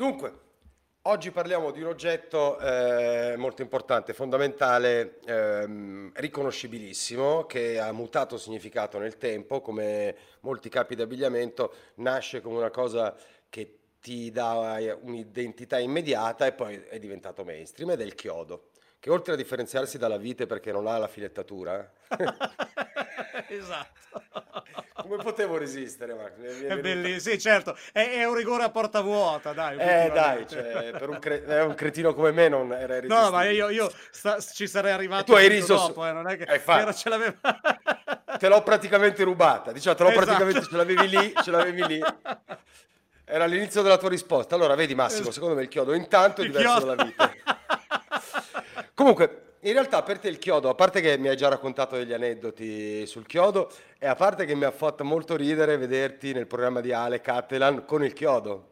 Dunque, oggi parliamo di un oggetto eh, molto importante, fondamentale, ehm, riconoscibilissimo, che ha mutato significato nel tempo, come molti capi d'abbigliamento, nasce come una cosa che ti dà un'identità immediata e poi è diventato mainstream ed è il chiodo, che oltre a differenziarsi dalla vite perché non ha la filettatura, esatto. Come potevo resistere, Marco? È bellissimo, sì, certo. È, è, un rigore a porta vuota, dai. Eh, dai, cioè, per un, cre- un, cretino come me non era irresistibile. No, ma io, io sta, ci sarei arrivato tu hai riso dopo, eh, non è che era, ce l'aveva... te l'ho praticamente rubata, diciamo, te l'ho esatto. praticamente, ce l'avevi lì, ce l'avevi lì. Era l'inizio della tua risposta. Allora, vedi Massimo, secondo me il chiodo intanto è diverso chiodo. dalla vita. Comunque, in realtà per te il chiodo, a parte che mi hai già raccontato degli aneddoti sul chiodo, e a parte che mi ha fatto molto ridere vederti nel programma di Ale Cattelan con il chiodo.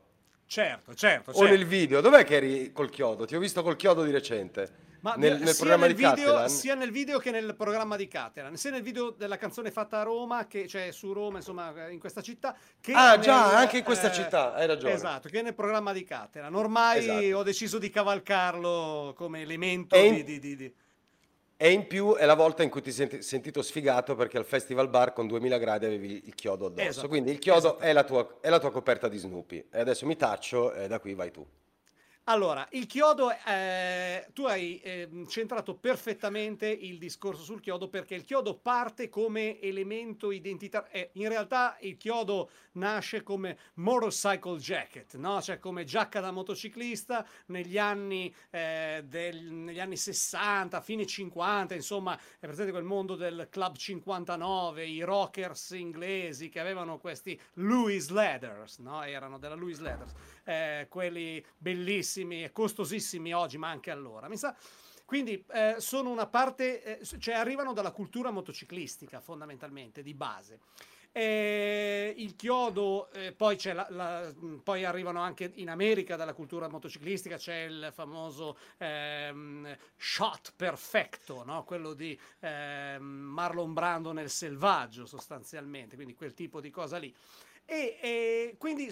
Certo, certo. O certo. nel video, dov'è che eri col chiodo? Ti ho visto col chiodo di recente. Ma nel, nel programma nel di video, Sia nel video che nel programma di Cateran, sia nel video della canzone fatta a Roma, che, cioè su Roma, insomma, in questa città. Ah, nel, già, anche in questa eh, città, hai ragione. Esatto, che nel programma di Cateran. Ormai esatto. ho deciso di cavalcarlo come elemento in... di, di, di, di e in più è la volta in cui ti sei sentito sfigato perché al Festival Bar con 2000 gradi avevi il chiodo addosso. Esatto. Quindi il chiodo esatto. è, la tua, è, la tua, coperta di Snoopy. E adesso mi taccio e da qui vai tu. Allora, il chiodo, eh, tu hai eh, centrato perfettamente il discorso sul chiodo perché il chiodo parte come elemento identitario. Eh, in realtà il chiodo nasce come motorcycle jacket, no? cioè come giacca da motociclista negli anni, eh, del, negli anni 60, fine 50, insomma, è presente quel mondo del Club 59, i rockers inglesi che avevano questi Louis Leathers, no? erano della Louis Leathers eh, quelli bellissimi e costosissimi oggi, ma anche allora. Mi sa, quindi eh, sono una parte, eh, cioè arrivano dalla cultura motociclistica fondamentalmente, di base. E il chiodo, eh, poi, la, la, poi, arrivano anche in America dalla cultura motociclistica, c'è il famoso ehm, shot perfetto, no? quello di ehm, Marlon Brando nel selvaggio sostanzialmente, quindi quel tipo di cosa lì e, e quindi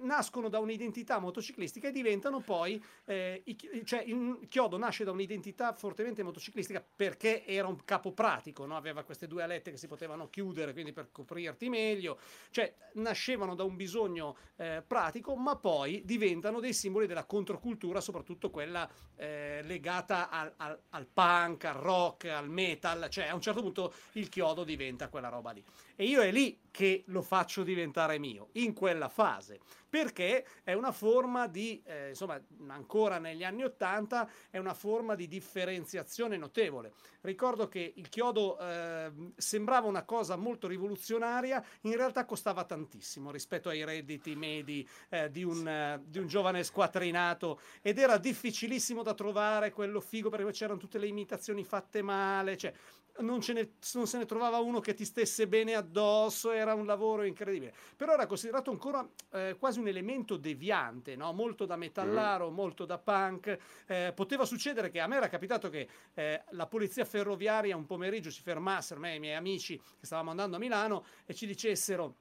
nascono da un'identità motociclistica e diventano poi, eh, i, cioè il chiodo nasce da un'identità fortemente motociclistica perché era un capo pratico, no? aveva queste due alette che si potevano chiudere quindi per coprirti meglio, cioè nascevano da un bisogno eh, pratico ma poi diventano dei simboli della controcultura, soprattutto quella eh, legata al, al, al punk, al rock, al metal, cioè a un certo punto il chiodo diventa quella roba lì. E io è lì che lo faccio diventare mio, in quella fase, perché è una forma di, eh, insomma, ancora negli anni Ottanta, è una forma di differenziazione notevole. Ricordo che il chiodo eh, sembrava una cosa molto rivoluzionaria, in realtà costava tantissimo rispetto ai redditi medi eh, di, un, eh, di un giovane squattrinato ed era difficilissimo da trovare quello figo perché c'erano tutte le imitazioni fatte male, cioè non, ne, non, se ne trovava uno che ti stesse bene addosso, era un lavoro incredibile. Però era considerato ancora eh, quasi un elemento deviante, no? molto da metallaro, mm. molto da punk. Eh, poteva succedere che a me era capitato che eh, la polizia ferroviaria un pomeriggio si fermassero, me e i miei amici che stavamo andando a Milano, e ci dicessero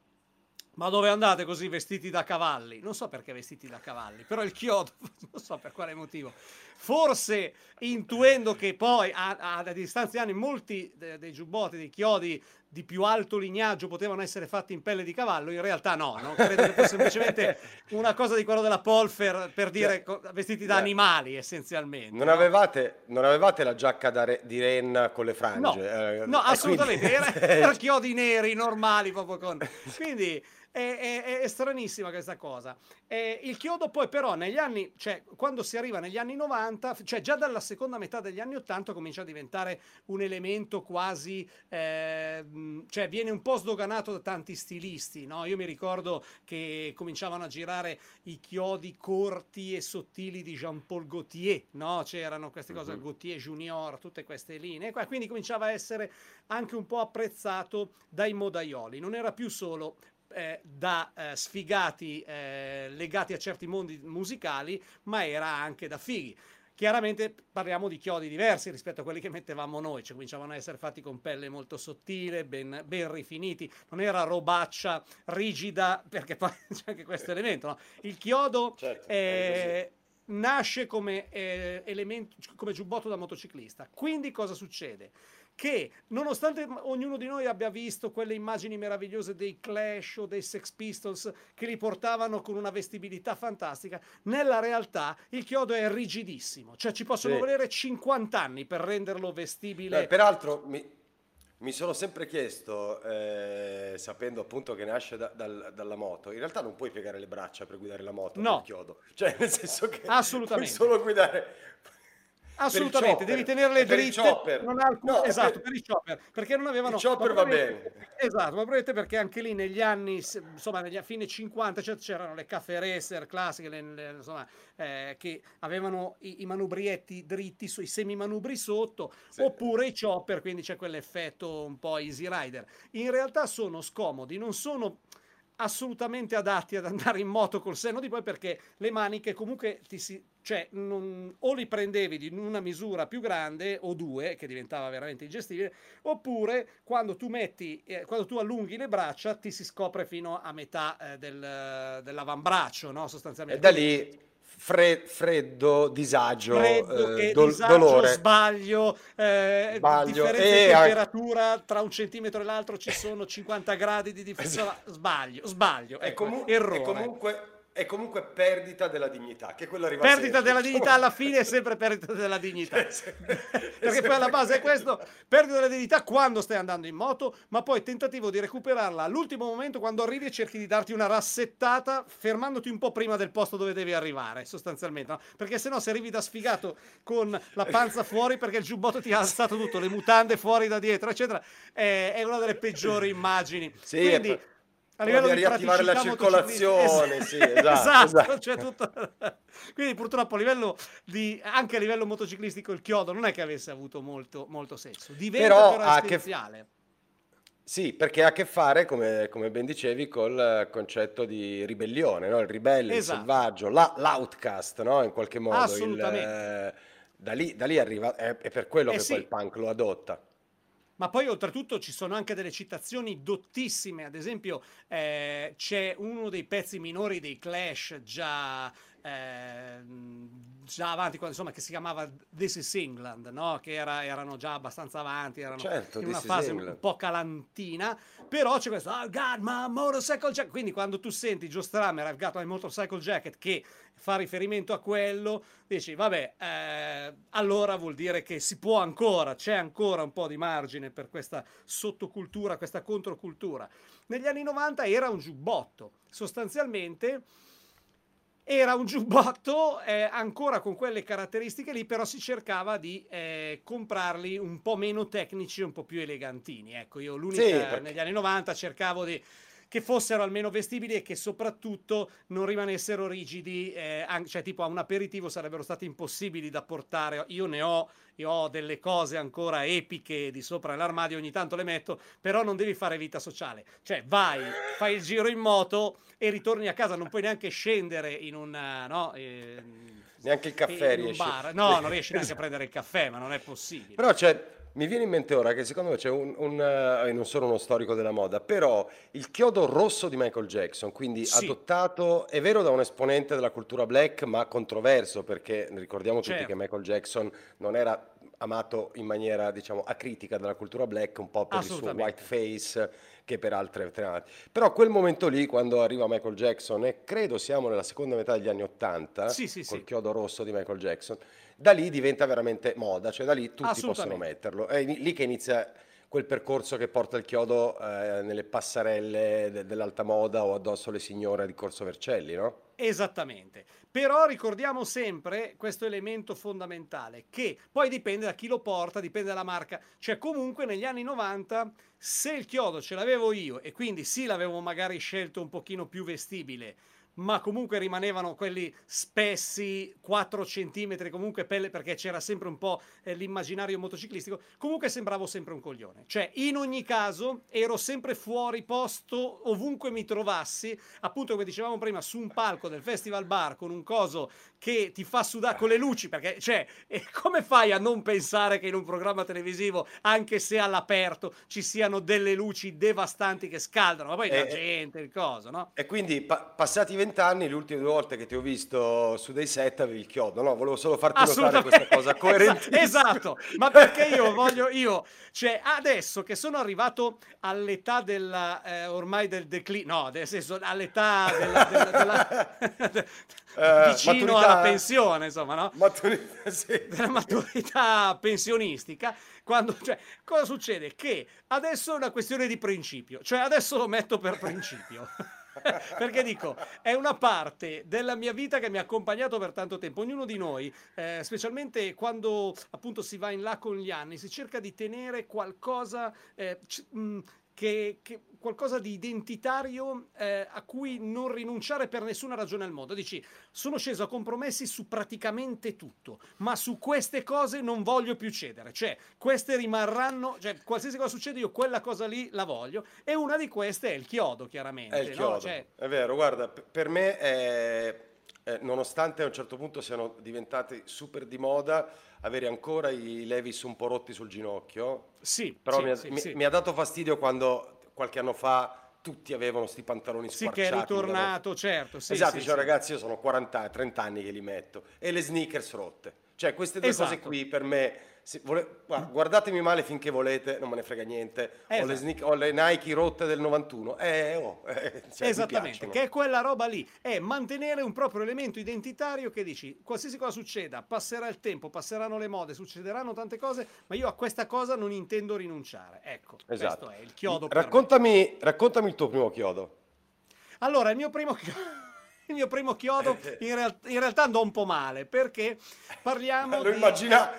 ma dove andate così vestiti da cavalli? Non so perché vestiti da cavalli, però il chiodo, non so per quale motivo. Forse intuendo che poi a, a, a distanza di anni molti de, dei giubbotti, dei chiodi di più alto lignaggio potevano essere fatti in pelle di cavallo, in realtà no, no? credo che fosse semplicemente una cosa di quello della Polfer per dire vestiti da animali essenzialmente. Non, no? avevate, non avevate, la giacca re, di renna con le frange? No, eh, no assolutamente, quindi... era, era chiodi neri normali proprio con... Quindi è, è, è stranissima questa cosa. Eh, il chiodo poi però negli anni, cioè quando si arriva negli anni 90, cioè già dalla seconda metà degli anni 80 comincia a diventare un elemento quasi, eh, cioè viene un po' sdoganato da tanti stilisti, no? Io mi ricordo che cominciavano a girare i chiodi corti e sottili di Jean-Paul Gaultier, no? C'erano queste cose, uh-huh. Gaultier Junior, tutte queste linee, quindi cominciava a essere anche un po' apprezzato dai modaioli, non era più solo eh, da eh, sfigati eh, legati a certi mondi musicali, ma era anche da fighi. Chiaramente parliamo di chiodi diversi rispetto a quelli che mettevamo noi, cioè cominciavano a essere fatti con pelle molto sottile, ben, ben rifiniti, non era robaccia rigida, perché poi c'è anche questo elemento, no? il chiodo certo, è nasce come, eh, elemento, come giubbotto da motociclista. Quindi cosa succede? Che nonostante ognuno di noi abbia visto quelle immagini meravigliose dei Clash o dei Sex Pistols che li portavano con una vestibilità fantastica, nella realtà il chiodo è rigidissimo, cioè ci possono sì. volere 50 anni per renderlo vestibile. Beh, peraltro mi, mi sono sempre chiesto, eh, sapendo appunto che nasce da, dal, dalla moto, in realtà non puoi piegare le braccia per guidare la moto no. chiodo. Cioè, nel senso che Assolutamente. puoi solo guidare Assolutamente, devi tenerle dritte. Non ha alcun... no, esatto, per... per i chopper, perché non avevano... Il chopper va bene. Esatto, ma probabilmente perché anche lì negli anni, insomma, negli fine 50 cioè, c'erano le caffè racer classiche, le, le, insomma, eh, che avevano i, i, manubrietti dritti sui semi-manubri sotto, sì. oppure i chopper, quindi c'è quell'effetto un po' easy rider. In realtà sono scomodi, non sono assolutamente adatti ad andare in moto col senno di poi perché le maniche comunque ti si cioè non, o li prendevi di una misura più grande o due che diventava veramente ingestibile oppure quando tu metti eh, quando tu allunghi le braccia ti si scopre fino a metà eh, del, dell'avambraccio no sostanzialmente e da lì Fre- freddo, disagio, freddo, eh, dol- disagio dolore. Sbaglio, eh, sbaglio differenza e di temperatura tra un centimetro e l'altro ci sono 50 gradi di differenza. Sbaglio, sbaglio, ecco, comu- errore. E comunque è comunque perdita della dignità, che quello arriva Perdita della dignità alla fine è sempre perdita della dignità. Perché poi alla base è questo, perdita della dignità quando stai andando in moto, ma poi tentativo di recuperarla all'ultimo momento quando arrivi e cerchi di darti una rassettata fermandoti un po' prima del posto dove devi arrivare, sostanzialmente, no? Perché se no se arrivi da sfigato con la panza fuori perché il giubbotto ti ha alzato tutto, le mutande fuori da dietro, eccetera, è, è una delle peggiori immagini. Sì, Quindi, a livello di riattivare la circolazione, sì, esatto, esatto, esatto. Cioè tutto... quindi purtroppo a livello di, anche a livello motociclistico il chiodo non è che avesse avuto molto, molto senso, diventa però, però essenziale. Che... Sì, perché ha a che fare, come, come, ben dicevi, col concetto di ribellione, no? il ribelle, esatto. il selvaggio, la, l'outcast, no? in qualche modo. Assolutamente. Il, eh, da, lì, da, lì, arriva, è, è per quello eh che sì. poi il punk lo adotta. Ma poi oltretutto ci sono anche delle citazioni dottissime, ad esempio eh, c'è uno dei pezzi minori dei Clash già eh, già avanti, insomma, che si chiamava This is England, no? che era, erano già abbastanza avanti, erano certo, in una fase un po' calantina, però c'è questo I've got my motorcycle jacket, quindi quando tu senti Joe Strummer I've got my motorcycle jacket che fa riferimento a quello, dici vabbè, eh, allora vuol dire che si può ancora, c'è ancora un po' di margine per questa sottocultura, questa controcultura. Negli anni 90 era un giubbotto, sostanzialmente era un giubbotto eh, ancora con quelle caratteristiche lì, però si cercava di eh, comprarli un po' meno tecnici e un po' più elegantini. Ecco, io l'unica sì, perché... negli anni 90 cercavo di che fossero almeno vestibili e che soprattutto non rimanessero rigidi, eh, cioè tipo a un aperitivo sarebbero stati impossibili da portare. Io ne ho, io ho delle cose ancora epiche di sopra l'armadio, ogni tanto le metto, però non devi fare vita sociale. Cioè vai, fai il giro in moto e ritorni a casa, non puoi neanche scendere in un... No, eh, neanche il caffè riesci. No, non riesci neanche a prendere il caffè, ma non è possibile. Però c'è mi viene in mente ora che secondo me c'è un, un eh, non sono uno storico della moda, però il chiodo rosso di Michael Jackson, quindi sì. adottato, è vero da un esponente della cultura black, ma controverso, perché ricordiamo certo. tutti che Michael Jackson non era amato in maniera, diciamo, acritica dalla cultura black, un po' per il suo white face che per altre tremate. Però a quel momento lì, quando arriva Michael Jackson, e credo siamo nella seconda metà degli anni Ottanta, sì, sì, col sì. chiodo rosso di Michael Jackson, da lì diventa veramente moda, cioè da lì tutti possono metterlo. È lì che inizia quel percorso che porta il chiodo eh, nelle passerelle de- dell'alta moda o addosso alle signore di Corso Vercelli, no? Esattamente. Però ricordiamo sempre questo elemento fondamentale che poi dipende da chi lo porta, dipende dalla marca. Cioè comunque negli anni 90 se il chiodo ce l'avevo io e quindi sì l'avevo magari scelto un pochino più vestibile, ma comunque rimanevano quelli spessi 4 centimetri, comunque pelle, perché c'era sempre un po' eh, l'immaginario motociclistico, comunque sembravo sempre un coglione. Cioè, in ogni caso, ero sempre fuori posto ovunque mi trovassi, appunto come dicevamo prima, su un palco del Festival Bar con un coso che ti fa sudare con le luci, perché cioè, come fai a non pensare che in un programma televisivo, anche se all'aperto, ci siano delle luci devastanti che scaldano, ma poi la gente, il coso, no? E quindi pa- passati vent'anni, le ultime due volte che ti ho visto su dei set avevi il chiodo, no? Volevo solo farti notare questa cosa coerente. esatto, ma perché io voglio, io, cioè adesso che sono arrivato all'età della, eh, ormai del declino, no, nel senso all'età della, della, della uh, vicino maturità, alla pensione, insomma, no? Maturità, sì. Della maturità pensionistica. Quando, cioè, cosa succede? Che adesso è una questione di principio, cioè adesso lo metto per principio. perché dico, è una parte della mia vita che mi ha accompagnato per tanto tempo. Ognuno di noi, eh, specialmente quando appunto si va in là con gli anni, si cerca di tenere qualcosa eh, c- mh, che, che, qualcosa di identitario eh, a cui non rinunciare per nessuna ragione al mondo. Dici, sono sceso a compromessi su praticamente tutto, ma su queste cose non voglio più cedere. Cioè, queste rimarranno, cioè, qualsiasi cosa succede, io quella cosa lì la voglio. E una di queste è il chiodo, chiaramente. È il chiodo. No? Cioè... È vero, guarda, per me è... Eh, nonostante a un certo punto siano diventati super di moda, avere ancora i Levis un po' rotti sul ginocchio. Sì, però sì, mi, ha, sì, mi, sì. mi, ha, dato fastidio quando qualche anno fa tutti avevano questi pantaloni squarciati. Sì, che è ritornato, certo. Sì, esatto, sì, cioè, ragazzi, io sono 40, 30 anni che li metto. E le sneakers rotte. Cioè, queste due esatto. cose qui per me sì, vole... guardatemi male finché volete, non me ne frega niente. Esatto. Ho, le sneak... Ho, le Nike rotte del 91. Eh, oh, eh, cioè, Esattamente, che è quella roba lì. È mantenere un proprio elemento identitario che dici, qualsiasi cosa succeda, passerà il tempo, passeranno le mode, succederanno tante cose, ma io a questa cosa non intendo rinunciare. Ecco, esatto. questo è il chiodo. Raccontami, raccontami il tuo primo chiodo. Allora, il mio primo chiodo il mio primo chiodo in, real- in, realtà andò un po' male perché parliamo lo di... immagina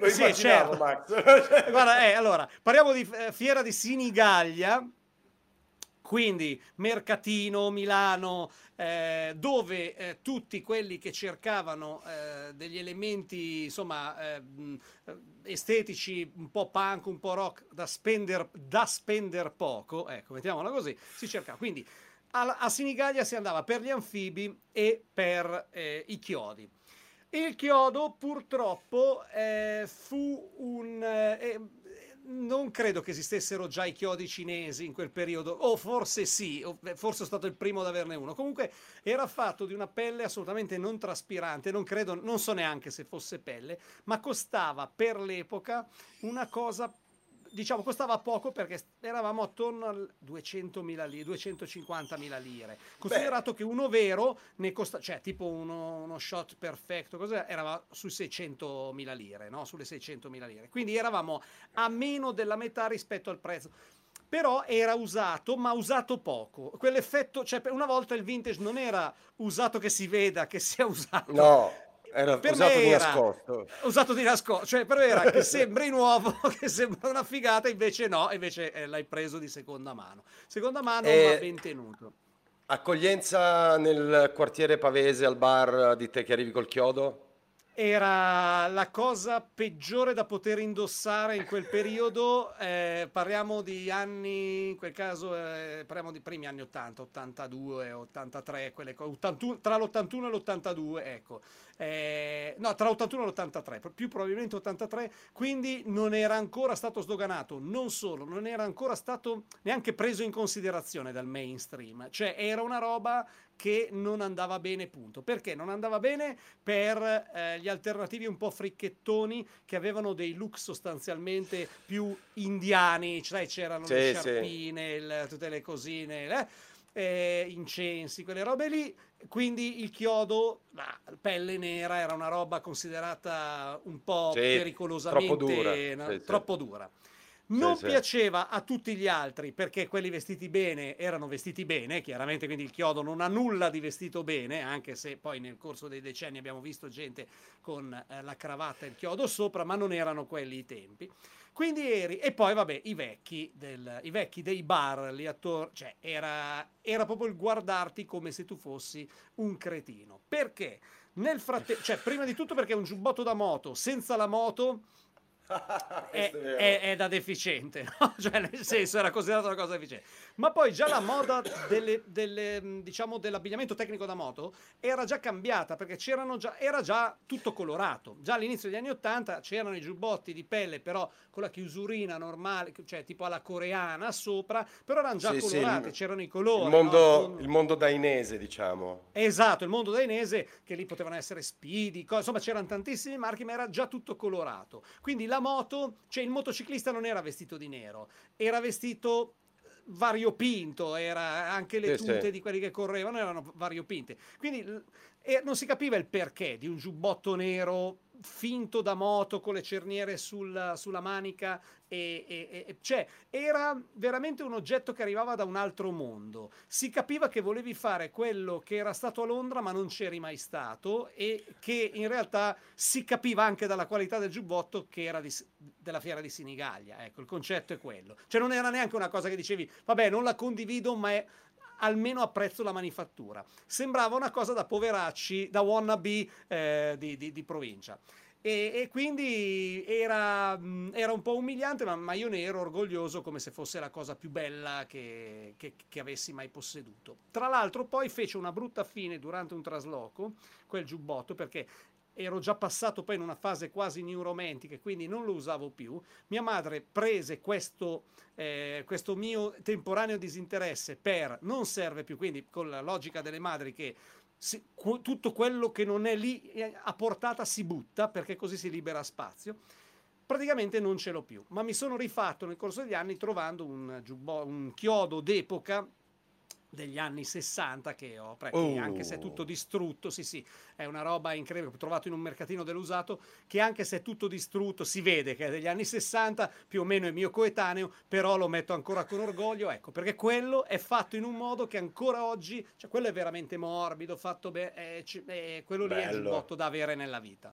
lo sì, immaginavo, certo. Max. Guarda, eh, allora, parliamo di eh, fiera di Sinigaglia, quindi mercatino, Milano, eh, dove eh, tutti quelli che cercavano eh, degli elementi, insomma, eh, estetici, un po' punk, un po' rock, da spendere da spender poco, ecco, mettiamola così, si cercava. Quindi a, a Sinigaglia si andava per gli anfibi e per eh, i chiodi. Il chiodo purtroppo eh, fu un... Eh, non credo che esistessero già i chiodi cinesi in quel periodo, o forse sì, o forse è stato il primo ad averne uno. Comunque era fatto di una pelle assolutamente non traspirante, non credo, non so neanche se fosse pelle, ma costava per l'epoca una cosa diciamo costava poco perché eravamo attorno a 200.000 lire, 250.000 lire. Considerato Beh. che uno vero ne costa, cioè tipo uno, uno shot perfetto, cos'era? Era sui 600.000 lire, no? Sulle 600.000 lire. Quindi eravamo a meno della metà rispetto al prezzo però era usato, ma usato poco. Quell'effetto, cioè una volta il vintage non era usato che si veda che sia usato. No, era per usato di era nascosto. Usato di nascosto, cioè però era che sembri nuovo, che sembra una figata, invece no, invece eh, l'hai preso di seconda mano. Seconda mano, e... ma ben tenuto. Accoglienza nel quartiere pavese al bar di te che arrivi col chiodo? era la cosa peggiore da poter indossare in quel periodo. Eh, parliamo di anni, in quel caso, eh, parliamo di primi anni 80, 82, 83, quelle cose, 81, tra l'81 e l'82, ecco. Eh, no, tra l'81 e l'83, più probabilmente 83, quindi non era ancora stato sdoganato, non solo, non era ancora stato neanche preso in considerazione dal mainstream, cioè era una roba che non andava bene, punto. Perché non andava bene? Per eh, gli alternativi un po' fricchettoni che avevano dei look sostanzialmente più indiani, cioè c'erano sì, le sciarpine, sì. il, tutte le cosine, eh? Eh, incensi, quelle robe lì. Quindi il chiodo, la pelle nera, era una roba considerata un po' sì, pericolosamente troppo dura. No? Troppo dura. Non sì, piaceva sì. a tutti gli altri perché quelli vestiti bene erano vestiti bene, chiaramente quindi il chiodo non ha nulla di vestito bene, anche se poi nel corso dei decenni abbiamo visto gente con eh, la cravatta e il chiodo sopra, ma non erano quelli i tempi. Quindi eri, e poi vabbè, i vecchi, del, i vecchi dei bar lì attorno, cioè era, era proprio il guardarti come se tu fossi un cretino. Perché? Nel frattempo, cioè prima di tutto perché un giubbotto da moto, senza la moto è, è, è, da deficiente, no? cioè nel senso era considerato una cosa deficiente. Ma poi già la moda delle, delle, diciamo, dell'abbigliamento tecnico da moto era già cambiata perché c'erano già, era già tutto colorato. Già all'inizio degli anni Ottanta c'erano i giubbotti di pelle però con la chiusurina normale, cioè tipo alla coreana sopra, però erano già sì, colorati, sì, c'erano i colori. Il mondo, no? il mondo dainese diciamo. Esatto, il mondo dainese che lì potevano essere Speedy, insomma c'erano tantissimi marchi ma era già tutto colorato. Quindi la moto, cioè il motociclista non era vestito di nero, era vestito variopinto, era anche le tute sì. di quelli che correvano erano variopinte. Quindi non si capiva il perché di un giubbotto nero finto da moto con le cerniere sul, sulla manica e, e, e, cioè era veramente un oggetto che arrivava da un altro mondo. Si capiva che volevi fare quello che era stato a Londra ma non c'eri mai stato e che in realtà si capiva anche dalla qualità del giubbotto che era di, della fiera di Sinigaglia. Ecco il concetto è quello. Cioè non era neanche una cosa che dicevi vabbè non la condivido ma è almeno apprezzo la manifattura. Sembrava una cosa da poveracci, da wannabe eh, di, di, di provincia. E, e, quindi era, era, un po' umiliante, ma, ma, io ne ero orgoglioso come se fosse la cosa più bella che, che, che, avessi mai posseduto. Tra l'altro, poi fece una brutta fine durante un trasloco, quel giubbotto, perché ero già passato poi in una fase quasi new romantic e quindi non lo usavo più. Mia madre prese questo, eh, questo mio temporaneo disinteresse per non serve più, quindi con la logica delle madri che si, tutto quello che non è lì eh, a portata si butta perché così si libera spazio. Praticamente non ce l'ho più, ma mi sono rifatto nel corso degli anni trovando un, un chiodo d'epoca degli anni 60 che ho oh. anche se è tutto distrutto sì sì è una roba incredibile ho trovato in un mercatino dell'usato che anche se è tutto distrutto si vede che è degli anni 60 più o meno è mio coetaneo però lo metto ancora con orgoglio ecco perché quello è fatto in un modo che ancora oggi cioè quello è veramente morbido fatto bene quello lì Bello. è il botto da avere nella vita